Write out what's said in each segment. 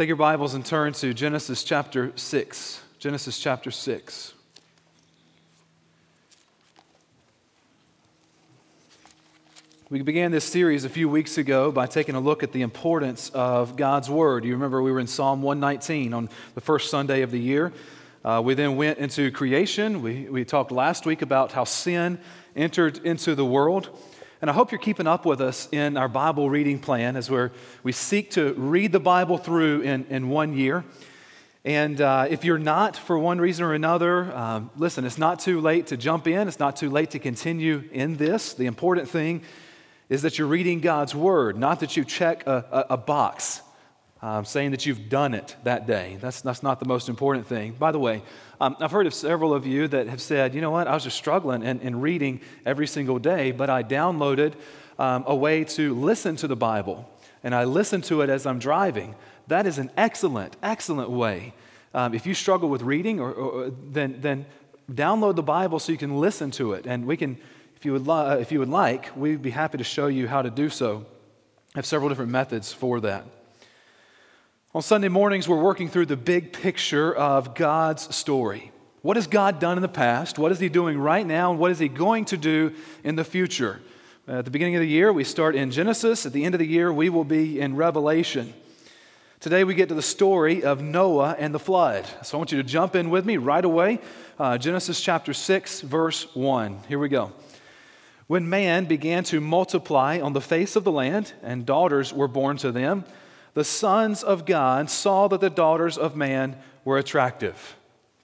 Take your Bibles and turn to Genesis chapter 6. Genesis chapter 6. We began this series a few weeks ago by taking a look at the importance of God's Word. You remember we were in Psalm 119 on the first Sunday of the year. Uh, we then went into creation. We, we talked last week about how sin entered into the world. And I hope you're keeping up with us in our Bible reading plan as we're, we seek to read the Bible through in, in one year. And uh, if you're not, for one reason or another, um, listen, it's not too late to jump in. It's not too late to continue in this. The important thing is that you're reading God's Word, not that you check a, a, a box um, saying that you've done it that day. That's, that's not the most important thing. By the way, um, I've heard of several of you that have said, you know what, I was just struggling in, in reading every single day, but I downloaded um, a way to listen to the Bible, and I listen to it as I'm driving. That is an excellent, excellent way. Um, if you struggle with reading, or, or, then, then download the Bible so you can listen to it. And we can, if you would, li- if you would like, we'd be happy to show you how to do so. I have several different methods for that. On Sunday mornings, we're working through the big picture of God's story. What has God done in the past? What is He doing right now? And what is He going to do in the future? At the beginning of the year, we start in Genesis. At the end of the year, we will be in Revelation. Today, we get to the story of Noah and the flood. So I want you to jump in with me right away. Uh, Genesis chapter 6, verse 1. Here we go. When man began to multiply on the face of the land, and daughters were born to them, the sons of God saw that the daughters of man were attractive.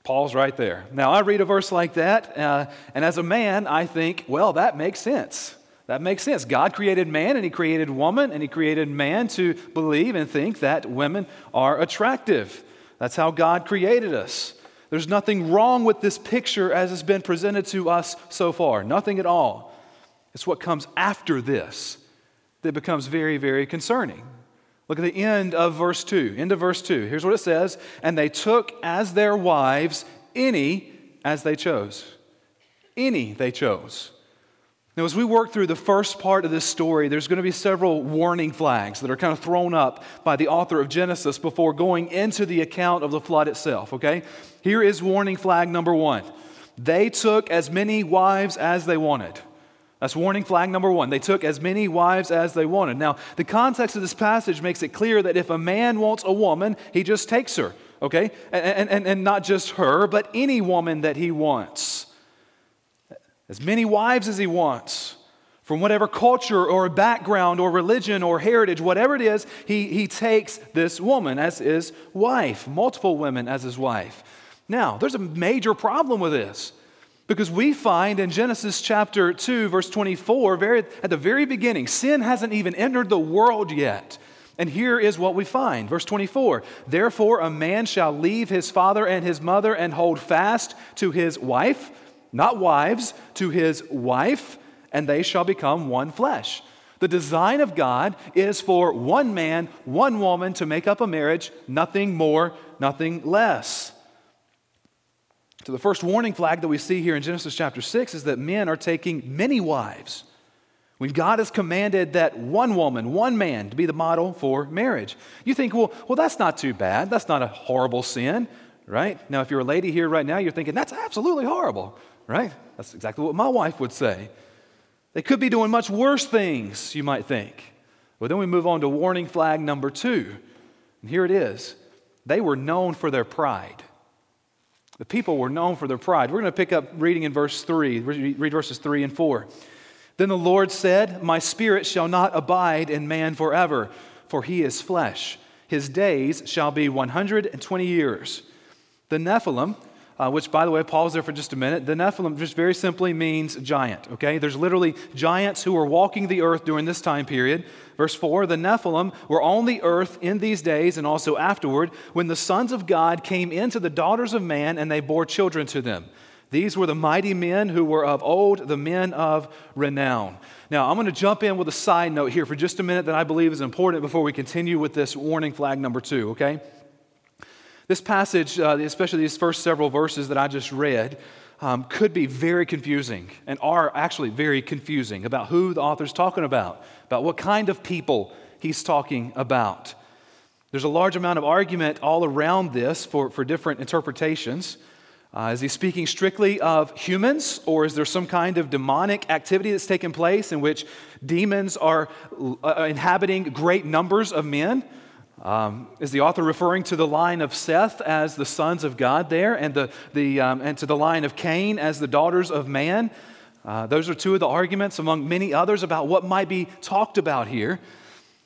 Pause right there. Now, I read a verse like that, uh, and as a man, I think, well, that makes sense. That makes sense. God created man and he created woman and he created man to believe and think that women are attractive. That's how God created us. There's nothing wrong with this picture as it's been presented to us so far. Nothing at all. It's what comes after this that becomes very, very concerning. Look at the end of verse 2. End of verse 2. Here's what it says And they took as their wives any as they chose. Any they chose. Now, as we work through the first part of this story, there's going to be several warning flags that are kind of thrown up by the author of Genesis before going into the account of the flood itself, okay? Here is warning flag number one they took as many wives as they wanted. That's warning flag number one. They took as many wives as they wanted. Now, the context of this passage makes it clear that if a man wants a woman, he just takes her, okay? And, and, and not just her, but any woman that he wants. As many wives as he wants. From whatever culture or background or religion or heritage, whatever it is, he, he takes this woman as his wife, multiple women as his wife. Now, there's a major problem with this. Because we find in Genesis chapter 2, verse 24, very, at the very beginning, sin hasn't even entered the world yet. And here is what we find. Verse 24 Therefore, a man shall leave his father and his mother and hold fast to his wife, not wives, to his wife, and they shall become one flesh. The design of God is for one man, one woman to make up a marriage, nothing more, nothing less. So, the first warning flag that we see here in Genesis chapter 6 is that men are taking many wives. When God has commanded that one woman, one man, to be the model for marriage. You think, well, well, that's not too bad. That's not a horrible sin, right? Now, if you're a lady here right now, you're thinking, that's absolutely horrible, right? That's exactly what my wife would say. They could be doing much worse things, you might think. Well, then we move on to warning flag number two. And here it is they were known for their pride. The people were known for their pride. We're going to pick up reading in verse 3, read verses 3 and 4. Then the Lord said, My spirit shall not abide in man forever, for he is flesh. His days shall be 120 years. The Nephilim, uh, which, by the way, pause there for just a minute. The Nephilim just very simply means giant, okay? There's literally giants who were walking the earth during this time period. Verse 4 The Nephilim were on the earth in these days and also afterward when the sons of God came into the daughters of man and they bore children to them. These were the mighty men who were of old, the men of renown. Now, I'm going to jump in with a side note here for just a minute that I believe is important before we continue with this warning flag number two, okay? This passage, uh, especially these first several verses that I just read, um, could be very confusing and are actually very confusing about who the author's talking about, about what kind of people he's talking about. There's a large amount of argument all around this for, for different interpretations. Uh, is he speaking strictly of humans, or is there some kind of demonic activity that's taking place in which demons are uh, inhabiting great numbers of men? Um, is the author referring to the line of Seth as the sons of God there, and, the, the, um, and to the line of Cain as the daughters of man? Uh, those are two of the arguments, among many others, about what might be talked about here.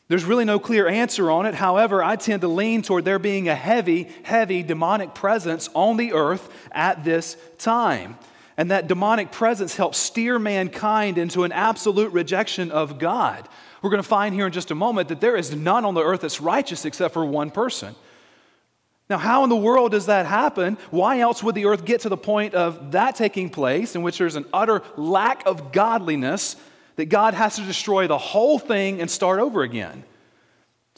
There's really no clear answer on it. However, I tend to lean toward there being a heavy, heavy demonic presence on the earth at this time. And that demonic presence helps steer mankind into an absolute rejection of God. We're going to find here in just a moment that there is none on the earth that's righteous except for one person. Now, how in the world does that happen? Why else would the earth get to the point of that taking place in which there's an utter lack of godliness that God has to destroy the whole thing and start over again.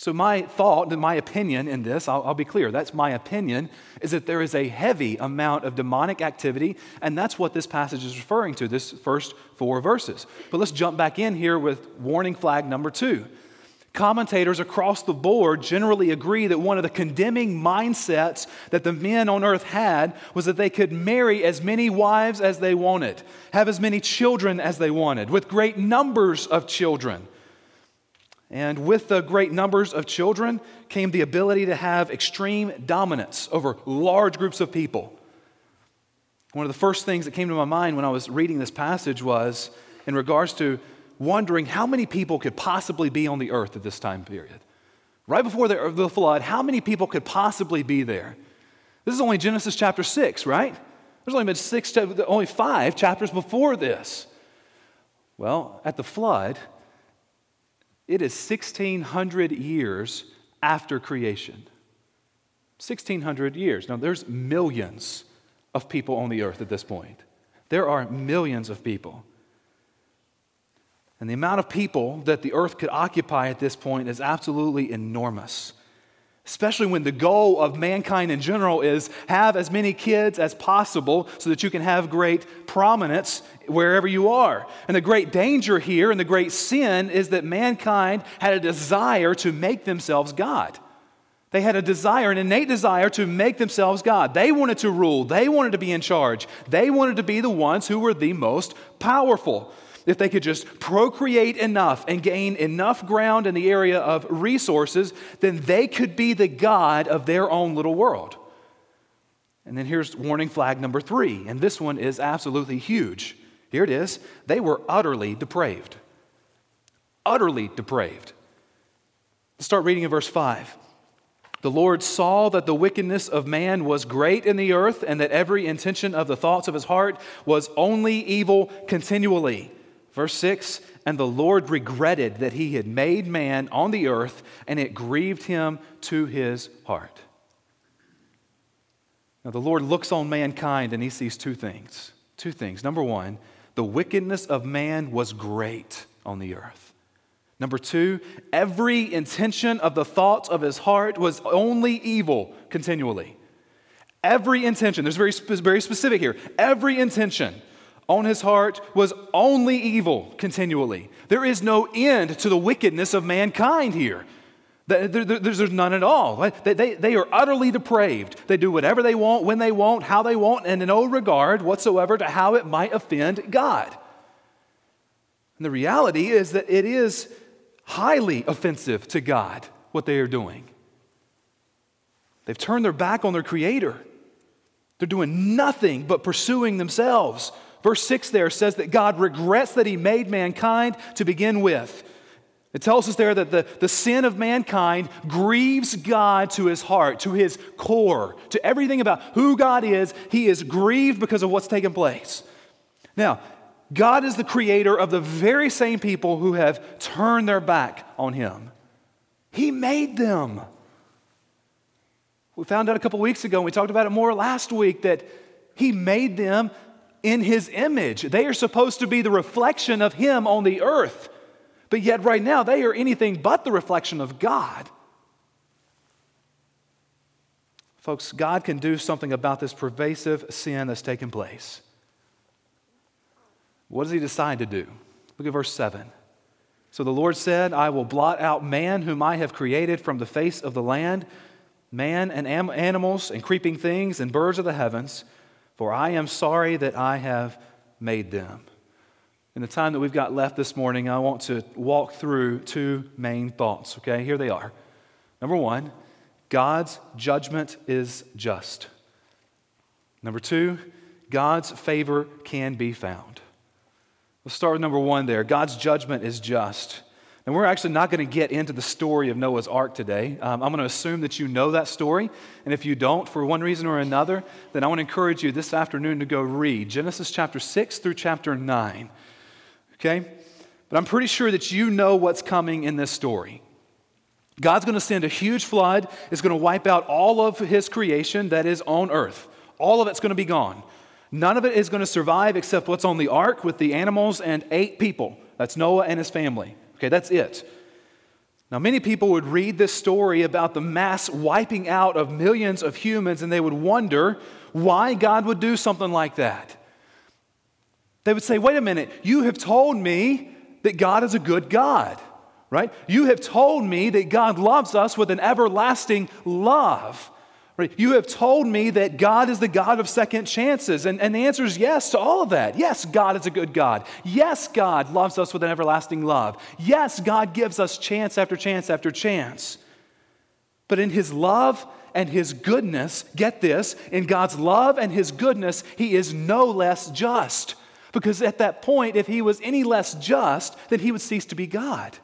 So, my thought and my opinion in this, I'll, I'll, be clear, that's my opinion, is that there is a heavy amount of demonic activity, and that's what this passage is referring to, this first four verses. But let's jump back in here with warning flag number two. Commentators across the board generally agree that one of the condemning mindsets that the men on earth had was that they could marry as many wives as they wanted, have as many children as they wanted, with great numbers of children. And with the great numbers of children came the ability to have extreme dominance over large groups of people. One of the first things that came to my mind when I was reading this passage was in regards to wondering how many people could possibly be on the earth at this time period. Right before the, flood, how many people could possibly be there? This is only Genesis chapter 6, right? There's only been six, only five chapters before this. Well, at the flood, it is 1,600 years after creation. 1,600 years. Now, there's millions of people on the earth at this point. There are millions of people. And the amount of people that the earth could occupy at this point is absolutely enormous. Especially when the goal of mankind in general is have as many kids as possible so that you can have great prominence wherever you are. And the great danger here and the great sin is that mankind had a desire to make themselves God. They had a desire, an innate desire to make themselves God. They wanted to rule. They wanted to be in charge. They wanted to be the ones who were the most powerful if they could just procreate enough and gain enough ground in the area of resources, then they could be the God of their own little world. And then here's warning flag number three, and this one is absolutely huge. Here it is they were utterly depraved. Utterly depraved. Let's start reading in verse 5. The Lord saw that the wickedness of man was great in the earth, and that every intention of the thoughts of his heart was only evil continually. Verse 6 And the Lord regretted that he had made man on the earth, and it grieved him to his heart. Now, the Lord looks on mankind and he sees two things. Two things. Number one, the wickedness of man was great on the earth. Number two, every intention of the thoughts of his heart was only evil continually. Every intention, there's very, very specific here. Every intention on his heart was only evil continually. There is no end to the wickedness of mankind here. There's none at all. They are utterly depraved. They do whatever they want, when they want, how they want, and in no regard whatsoever to how it might offend God. And the reality is that it is highly offensive to God what they are doing. They've turned their back on their Creator. They're doing nothing but pursuing themselves. Verse 6 there says that God regrets that he made mankind to begin with. It tells us there that the, the sin of mankind grieves God to his heart, to his core, to everything about who God is. He is grieved because of what's taken place. Now, God is the creator of the very same people who have turned their back on him. He made them. We found out a couple weeks ago, and we talked about it more last week, that He made them in his image. They are supposed to be the reflection of him on the earth. But yet, right now, they are anything but the reflection of God. Folks, God can do something about this pervasive sin that's taken place. What does he decide to do? Look at verse 7. So the Lord said, I will blot out man whom I have created from the face of the land, man and am- animals and creeping things and birds of the heavens, for I am sorry that I have made them. In the time that we've got left this morning, I want to walk through two main thoughts, okay? Here they are. Number one, God's judgment is just. Number two, God's favor can be found. Let's start with number one there. God's judgment is just. And we're actually not going to get into the story of Noah's Ark today. Um, I'm going to assume that you know that story. And if you don't, for one reason or another, then I want to encourage you this afternoon to go read Genesis chapter 6 through chapter 9. Okay? But I'm pretty sure that you know what's coming in this story. God's going to send a huge flood, it's going to wipe out all of his creation that is on earth. All of it's going to be gone. None of it is going to survive except what's on the ark with the animals and eight people. That's Noah and his family. Okay, that's it. Now, many people would read this story about the mass wiping out of millions of humans and they would wonder why God would do something like that. They would say, wait a minute, you have told me that God is a good God, right? You have told me that God loves us with an everlasting love. Right? You have told me that God is the God of second chances. And, and the answer is yes to all of that. Yes, God is a good God. Yes, God loves us with an everlasting love. Yes, God gives us chance after chance after chance. But in His love and His goodness, get this, in God's love and His goodness, He is no less just. Because at that point, if He was any less just, then He would cease to be God.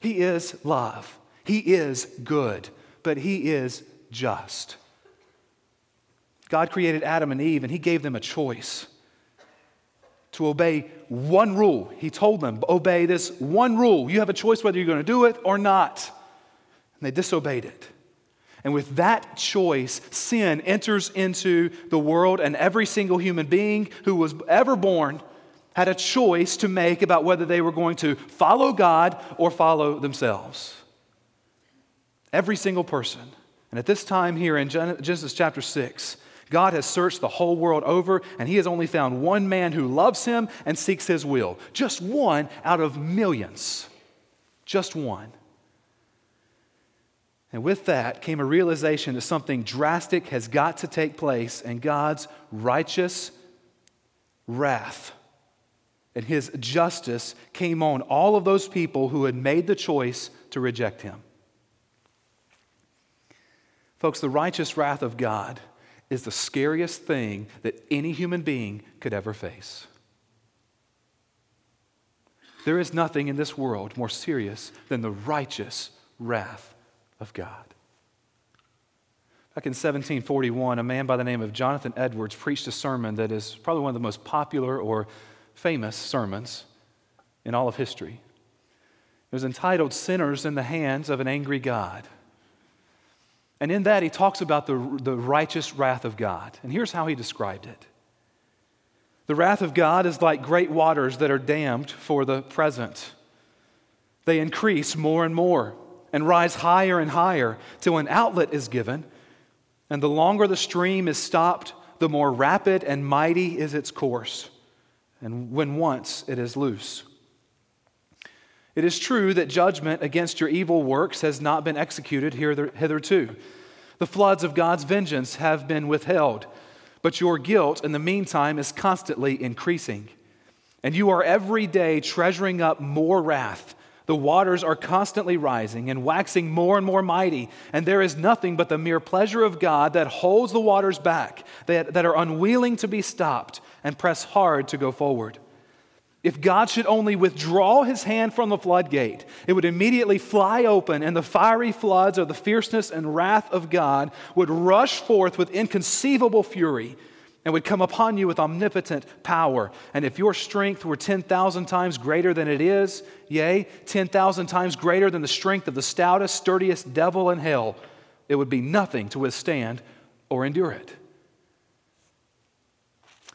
He is love, He is good but he is just. God created Adam and Eve, and he gave them a choice to obey one rule. He told them, Obey this one rule. You have a choice whether you're going to do it or not. And they disobeyed it. And with that choice, sin enters into the world, and every single human being who was ever born had a choice to make about whether they were going to follow God or follow themselves. Every single person. And at this time here in Genesis chapter 6, God has searched the whole world over, and He has only found one man who loves Him and seeks His will. Just one out of millions. Just one. And with that came a realization that something drastic has got to take place, and God's righteous wrath and His justice came on all of those people who had made the choice to reject Him. Folks, the righteous wrath of God is the scariest thing that any human being could ever face. There is nothing in this world more serious than the righteous wrath of God. Back in 1741, a man by the name of Jonathan Edwards preached a sermon that is probably one of the most popular or famous sermons in all of history. It was entitled Sinners in the Hands of an Angry God. And in that, he talks about the, the righteous wrath of God. And here's how he described it The wrath of God is like great waters that are dammed for the present. They increase more and more and rise higher and higher till an outlet is given. And the longer the stream is stopped, the more rapid and mighty is its course. And when once it is loose. It is true that judgment against your evil works has not been executed hitherto. The floods of God's vengeance have been withheld, but your guilt in the meantime is constantly increasing. And you are every day treasuring up more wrath. The waters are constantly rising and waxing more and more mighty, and there is nothing but the mere pleasure of God that holds the waters back, that, that are unwilling to be stopped and press hard to go forward. If God should only withdraw his hand from the floodgate, it would immediately fly open, and the fiery floods of the fierceness and wrath of God would rush forth with inconceivable fury and would come upon you with omnipotent power. And if your strength were 10,000 times greater than it is, yea, 10,000 times greater than the strength of the stoutest, sturdiest devil in hell, it would be nothing to withstand or endure it.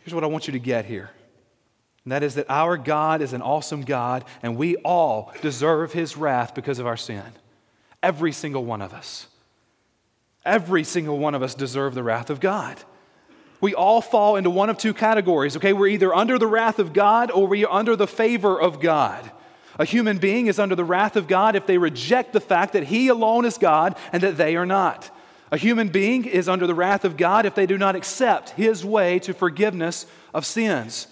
Here's what I want you to get here and that is that our God is an awesome God, and we all deserve his wrath because of our sin. Every single one of us. Every single one of us deserve the wrath of God. we all fall into one of two categories, okay? We're either under the wrath of God or we are under the favor of God. A human being is under the wrath of God if they reject the fact that He alone is God and that they are not. A human being is under the wrath of God if they do not accept His way to forgiveness of sins.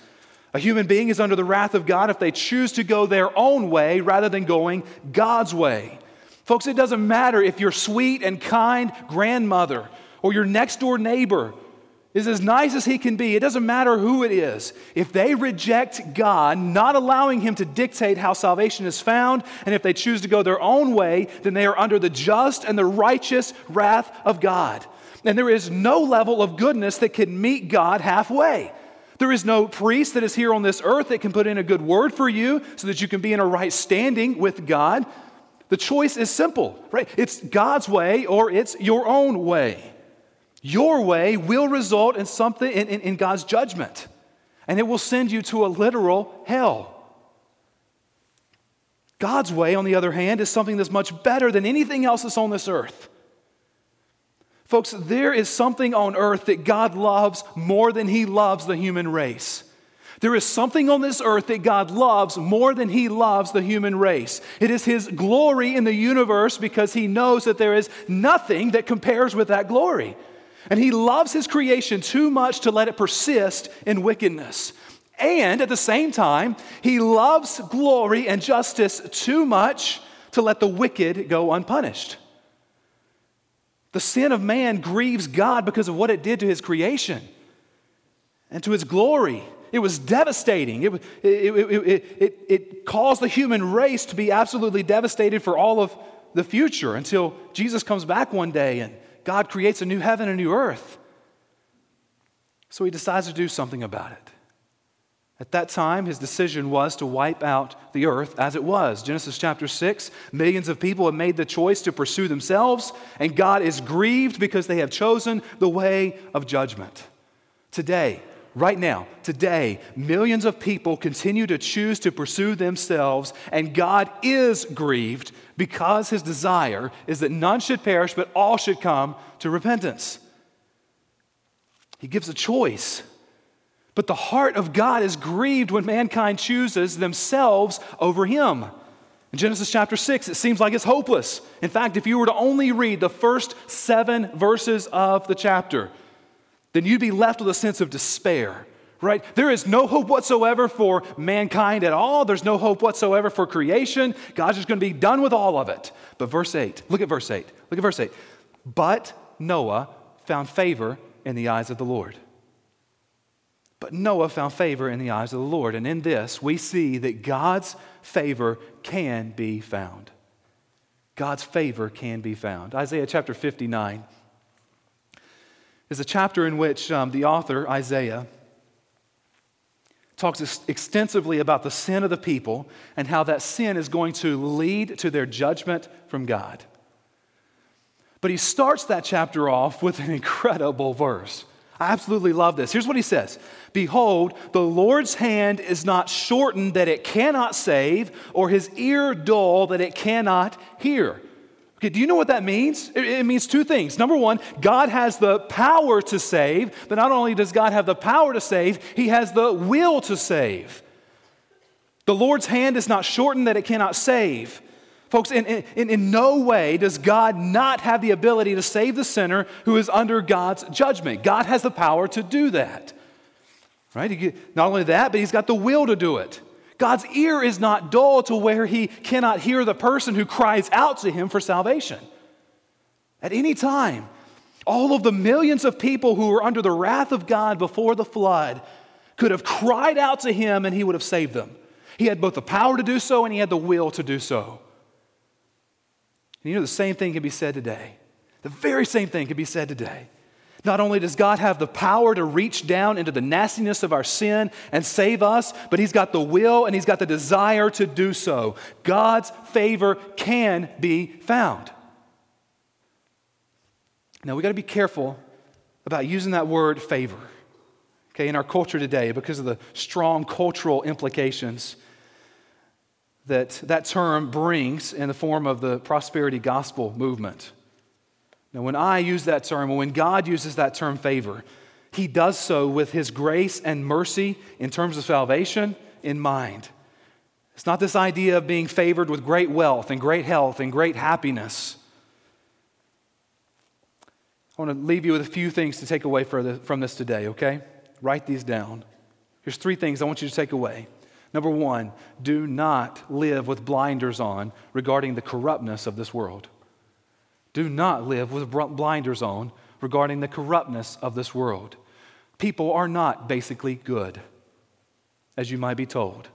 A human being is under the wrath of God if they choose to go their own way rather than going God's way. Folks, it doesn't matter if your sweet and kind grandmother or your next door neighbor is as nice as he can be. It doesn't matter who it is. If they reject God, not allowing him to dictate how salvation is found, and if they choose to go their own way, then they are under the just and the righteous wrath of God. And there is no level of goodness that can meet God halfway. There is no priest that is here on this earth that can put in a good word for you so that you can be in a right standing with God. The choice is simple, right? It's God's way or it's your own way. Your way will result in something in, in, in God's judgment, and it will send you to a literal hell. God's way, on the other hand, is something that's much better than anything else that's on this earth. Folks, there is something on earth that God loves more than he loves the human race. There is something on this earth that God loves more than he loves the human race. It is his glory in the universe because he knows that there is nothing that compares with that glory. And he loves his creation too much to let it persist in wickedness. And at the same time, he loves glory and justice too much to let the wicked go unpunished. The sin of man grieves God because of what it did to his creation and to his glory. It was devastating. It, it, it, it, it, caused the human race to be absolutely devastated for all of the future until Jesus comes back one day and God creates a new heaven and a new earth. So he decides to do something about it. At that time, his decision was to wipe out the earth as it was. Genesis chapter 6 millions of people have made the choice to pursue themselves, and God is grieved because they have chosen the way of judgment. Today, right now, today, millions of people continue to choose to pursue themselves, and God is grieved because his desire is that none should perish, but all should come to repentance. He gives a choice. But the heart of God is grieved when mankind chooses themselves over him. In Genesis chapter 6, it seems like it's hopeless. In fact, if you were to only read the first seven verses of the chapter, then you'd be left with a sense of despair, right? There is no hope whatsoever for mankind at all. There's no hope whatsoever for creation. God's just going to be done with all of it. But verse 8, look at verse 8. Look at verse 8. But Noah found favor in the eyes of the Lord. But Noah found favor in the eyes of the Lord. And in this, we see that God's favor can be found. God's favor can be found. Isaiah chapter 59 is a chapter in which um, the author, Isaiah, talks ex- extensively about the sin of the people and how that sin is going to lead to their judgment from God. But he starts that chapter off with an incredible verse. I absolutely love this. Here's what he says Behold, the Lord's hand is not shortened that it cannot save, or his ear dull that it cannot hear. Okay, do you know what that means? It, it, means two things. Number one, God has the power to save, but not only does God have the power to save, He has the will to save. The Lord's hand is not shortened that it cannot save. Folks, in, in, in no way does God not have the ability to save the sinner who is under God's judgment. God has the power to do that. Right? Not only that, but He's got the will to do it. God's ear is not dull to where he cannot hear the person who cries out to him for salvation. At any time, all of the millions of people who were under the wrath of God before the flood could have cried out to him and he would have saved them. He had both the power to do so and he had the will to do so. And you know, the same thing can be said today. The very same thing can be said today. Not only does God have the power to reach down into the nastiness of our sin and save us, but He's got the will and He's got the desire to do so. God's favor can be found. Now, we got to be careful about using that word favor, okay, in our culture today because of the strong cultural implications that that term brings in the form of the prosperity gospel movement. Now, when I use that term, when God uses that term favor, He does so with His grace and mercy in terms of salvation in mind. It's not this idea of being favored with great wealth and great health and great happiness. I want to leave you with a few things to take away from this today, okay? Write these down. Here's three things I want you to take away. Number one, do not live with blinders on regarding the corruptness of this world. Do not live with blinders on regarding the corruptness of this world. People are not basically good, as you might be told.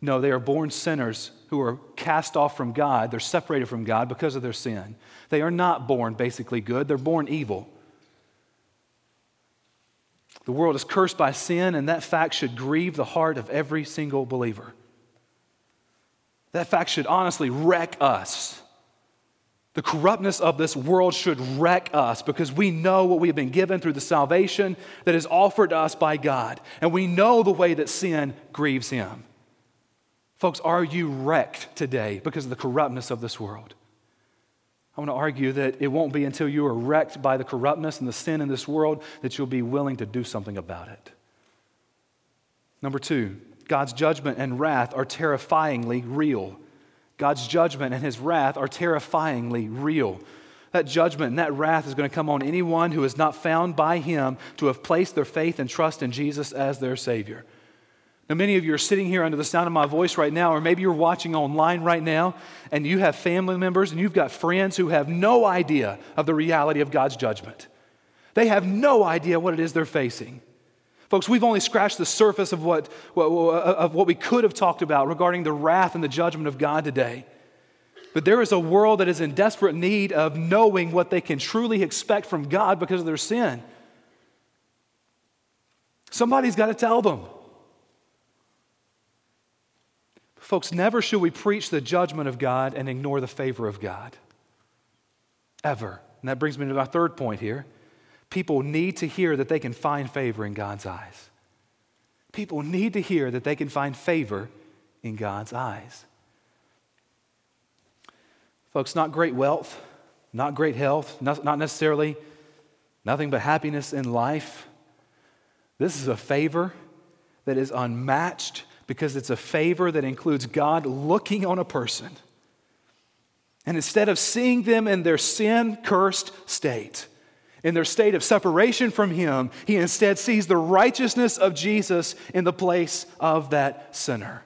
No, they are born sinners who are cast off from God. They're separated from God because of their sin. They are not born basically good, they're born evil. The world is cursed by sin, and that fact should grieve the heart of every single believer. That fact should honestly wreck us. The corruptness of this world should wreck us because we know what we have been given through the salvation that is offered to us by God. And we know the way that sin grieves Him. Folks, are you wrecked today because of the corruptness of this world? I want to argue that it won't be until you are wrecked by the corruptness and the sin in this world that you'll be willing to do something about it. Number two, God's judgment and wrath are terrifyingly real. God's judgment and his wrath are terrifyingly real. That judgment and that wrath is going to come on anyone who is not found by him to have placed their faith and trust in Jesus as their Savior. Now, many of you are sitting here under the sound of my voice right now, or maybe you're watching online right now, and you have family members and you've got friends who have no idea of the reality of God's judgment. They have no idea what it is they're facing. Folks, we've only scratched the surface of what, of what we could have talked about regarding the wrath and the judgment of God today. But there is a world that is in desperate need of knowing what they can truly expect from God because of their sin. Somebody's got to tell them. Folks, never should we preach the judgment of God and ignore the favor of God. Ever. And that brings me to my third point here. People need to hear that they can find favor in God's eyes. People need to hear that they can find favor in God's eyes. Folks, not great wealth, not great health, not, necessarily nothing but happiness in life. This is a favor that is unmatched because it's a favor that includes God looking on a person. And instead of seeing them in their sin cursed state, in their state of separation from Him, He instead sees the righteousness of Jesus in the place of that sinner.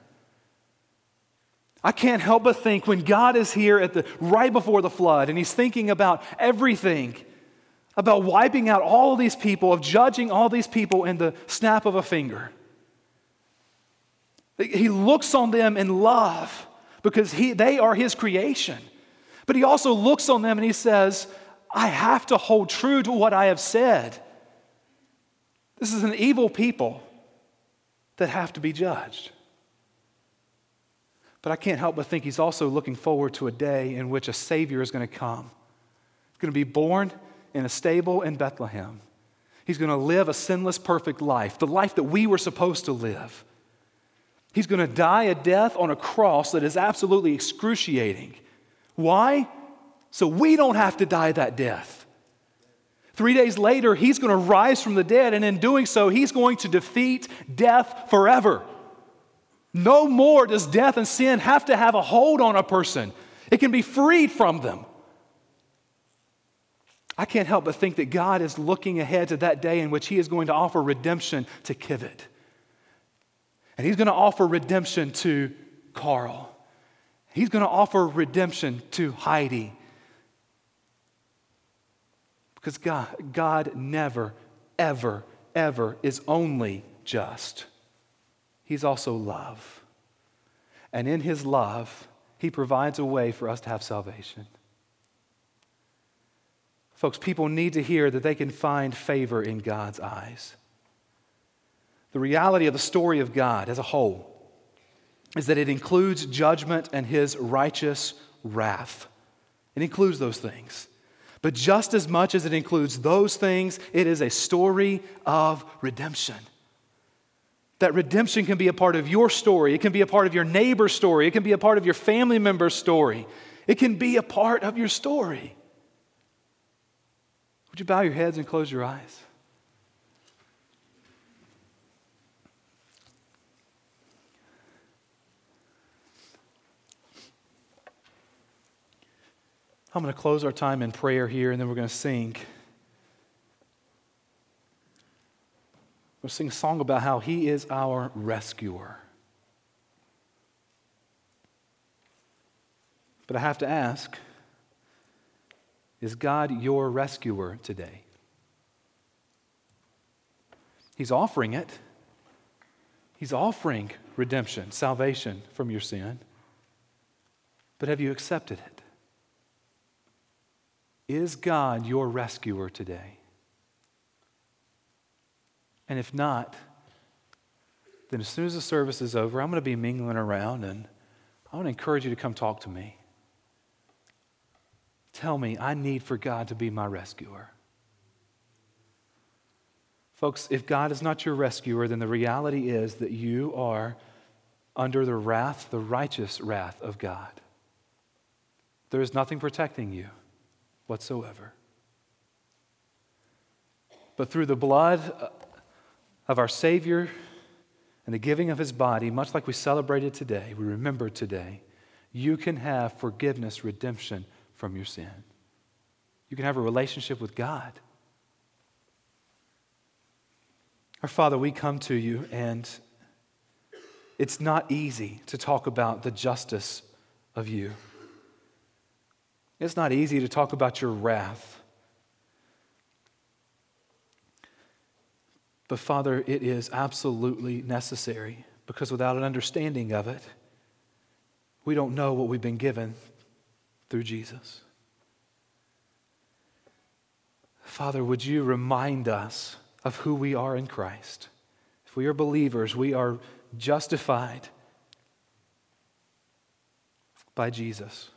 I can't help but think when God is here at the right before the flood and he's thinking about everything, about wiping out all these people, of judging all these people in the snap of a finger. He looks on them in love because he, they are his creation. But he also looks on them and he says, I have to hold true to what I have said. This is an evil people that have to be judged. But I can't help but think he's also looking forward to a day in which a Savior is going to come. He's going to be born in a stable in Bethlehem. He's going to live a sinless, perfect life, the life that we were supposed to live. He's going to die a death on a cross that is absolutely excruciating. Why? So we don't have to die that death. Three days later, he's going to rise from the dead, and in doing so, he's going to defeat death forever. No more does death and sin have to have a hold on a person, it can be freed from them. I can't help but think that God is looking ahead to that day in which he is going to offer redemption to Kivit. And he's going to offer redemption to Carl. He's going to offer redemption to Heidi. Because God, God never, ever, ever is only just. He's also love. And in his love, he provides a way for us to have salvation. Folks, people need to hear that they can find favor in God's eyes. The reality of the story of God as a whole is that it includes judgment and his righteous wrath. It includes those things. But just as much as it includes those things, it is a story of redemption. That redemption can be a part of your story, it can be a part of your neighbor's story, it can be a part of your family member's story, it can be a part of your story. Would you bow your heads and close your eyes? I'm going to close our time in prayer here, and then we're going to sing. We'll sing a song about how He is our rescuer. But I have to ask is God your rescuer today? He's offering it. He's offering redemption, salvation from your sin. But have you accepted it? Is God your rescuer today? And if not, then as soon as the service is over, I'm going to be mingling around and I want to encourage you to come talk to me. Tell me, I need for God to be my rescuer. Folks, if God is not your rescuer, then the reality is that you are under the wrath, the righteous wrath of God. There is nothing protecting you whatsoever. But through the blood uh, of our Savior and the giving of his body, much like we celebrated today, we remember today, you can have forgiveness, redemption from your sin. You can have a relationship with God. Our Father, we come to you, and it's not easy to talk about the justice of you. It's not easy to talk about your wrath. But Father, it is absolutely necessary because without an understanding of it, we don't know what we've been given through Jesus. Father, would you remind us of who we are in Christ? If we are believers, we are justified by Jesus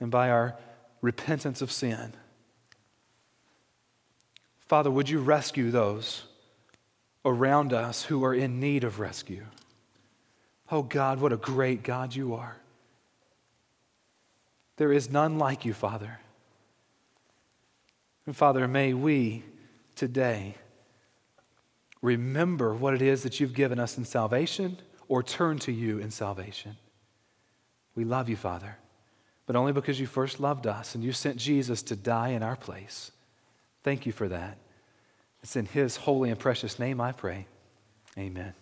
and by our repentance of sin. Father, would you rescue those around us who are in need of rescue? Oh God, what a great God you are. There is none like you, Father. And Father, may we today remember what it is that you've given us in salvation or turn to you in salvation. We love you, Father but only because you first loved us and you sent Jesus to die in our place. Thank you for that. It's in his holy and precious name I pray. Amen.